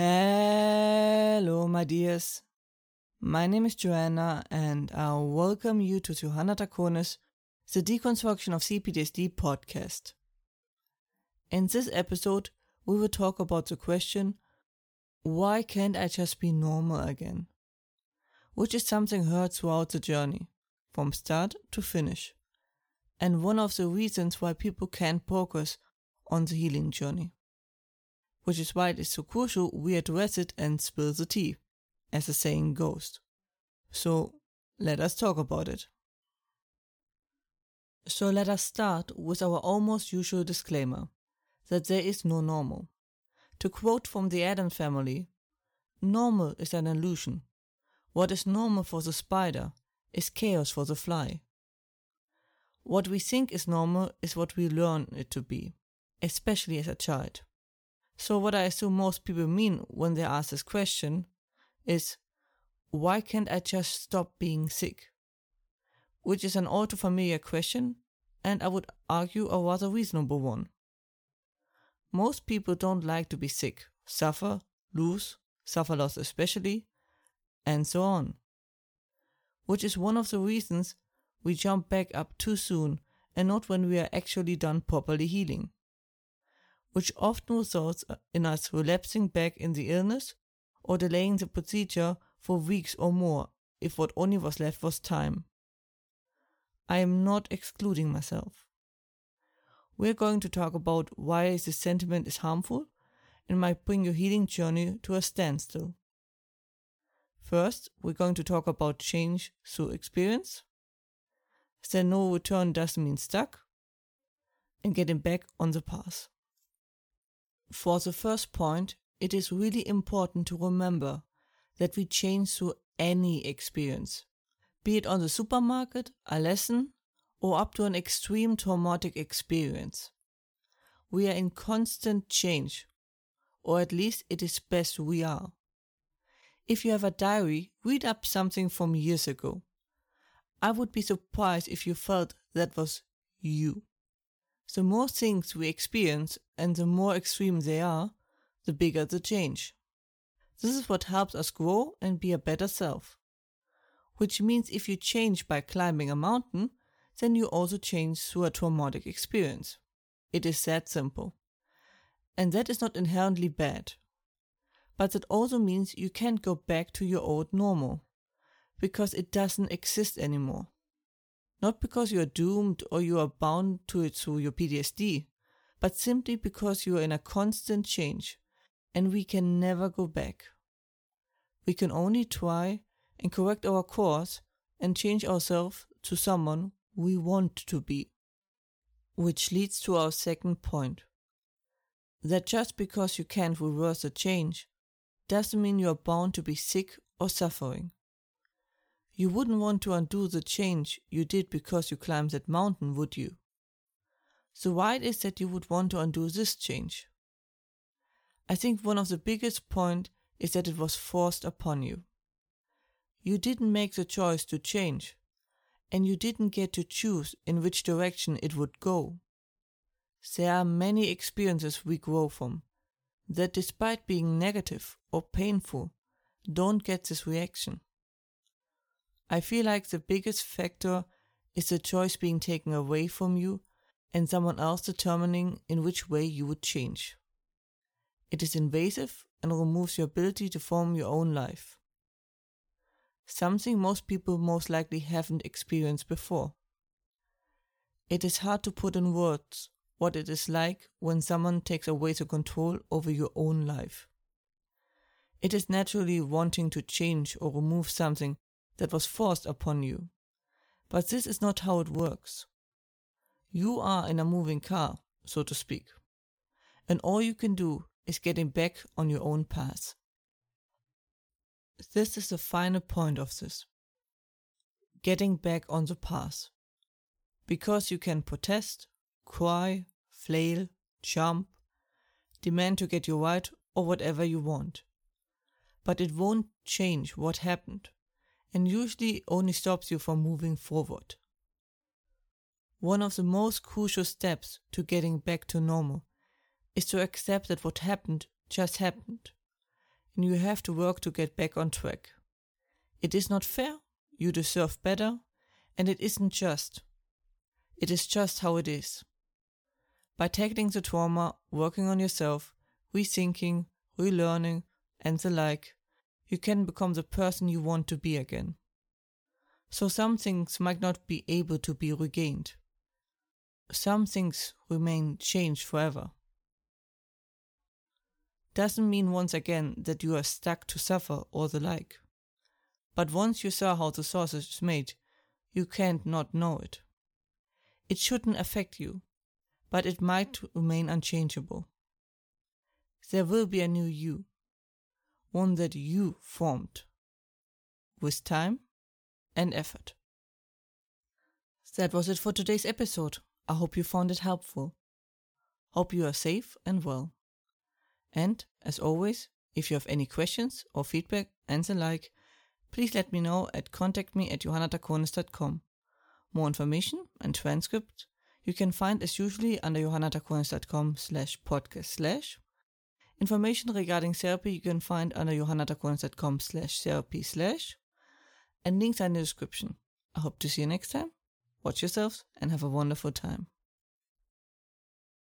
Hello, my dears. My name is Johanna, and I welcome you to Johanna Draconis, the Deconstruction of CPTSD podcast. In this episode, we will talk about the question why can't I just be normal again? Which is something heard throughout the journey, from start to finish, and one of the reasons why people can't progress on the healing journey which is why it is so crucial we address it and spill the tea, as the saying goes. So let us talk about it. So let us start with our almost usual disclaimer that there is no normal. To quote from the Addams family, normal is an illusion. What is normal for the spider is chaos for the fly. What we think is normal is what we learn it to be, especially as a child. So, what I assume most people mean when they ask this question is why can't I just stop being sick? Which is an all too familiar question, and I would argue a rather reasonable one. Most people don't like to be sick, suffer, lose, suffer loss especially, and so on. Which is one of the reasons we jump back up too soon and not when we are actually done properly healing which often results in us relapsing back in the illness or delaying the procedure for weeks or more if what only was left was time. I am not excluding myself. We're going to talk about why this sentiment is harmful and might bring your healing journey to a standstill. First, we're going to talk about change through experience. Then, no return doesn't mean stuck, and getting back on the path. For the first point, it is really important to remember that we change through any experience, be it on the supermarket, a lesson, or up to an extreme traumatic experience. We are in constant change, or at least it is best we are. If you have a diary, read up something from years ago. I would be surprised if you felt that was you. The more things we experience and the more extreme they are, the bigger the change. This is what helps us grow and be a better self. Which means if you change by climbing a mountain, then you also change through a traumatic experience. It is that simple. And that is not inherently bad. But that also means you can't go back to your old normal, because it doesn't exist anymore. Not because you are doomed or you are bound to it through your PTSD, but simply because you are in a constant change and we can never go back. We can only try and correct our course and change ourselves to someone we want to be. Which leads to our second point that just because you can't reverse a change doesn't mean you are bound to be sick or suffering. You wouldn't want to undo the change you did because you climbed that mountain, would you? So, why is that you would want to undo this change? I think one of the biggest point is that it was forced upon you. You didn't make the choice to change, and you didn't get to choose in which direction it would go. There are many experiences we grow from that, despite being negative or painful, don't get this reaction. I feel like the biggest factor is the choice being taken away from you and someone else determining in which way you would change. It is invasive and removes your ability to form your own life. Something most people most likely haven't experienced before. It is hard to put in words what it is like when someone takes away the control over your own life. It is naturally wanting to change or remove something that was forced upon you. But this is not how it works. You are in a moving car, so to speak, and all you can do is getting back on your own path. This is the final point of this getting back on the path. Because you can protest, cry, flail, jump, demand to get your right or whatever you want. But it won't change what happened and usually only stops you from moving forward. One of the most crucial steps to getting back to normal is to accept that what happened just happened, and you have to work to get back on track. It is not fair, you deserve better, and it isn't just. It is just how it is. By tackling the trauma, working on yourself, rethinking, relearning, and the like, you can become the person you want to be again. So some things might not be able to be regained. Some things remain changed forever. Doesn't mean once again that you are stuck to suffer or the like. But once you saw how the sausage is made, you can't not know it. It shouldn't affect you, but it might remain unchangeable. There will be a new you, one that you formed, with time and effort. That was it for today's episode. I hope you found it helpful. Hope you are safe and well. And, as always, if you have any questions or feedback and the like, please let me know at contact me at johannadraconis.com. More information and transcript you can find as usually under johannadraconis.com slash podcast slash. Information regarding therapy you can find under johannadraconis.com slash therapy slash. And links are in the description. I hope to see you next time. Watch yourselves and have a wonderful time.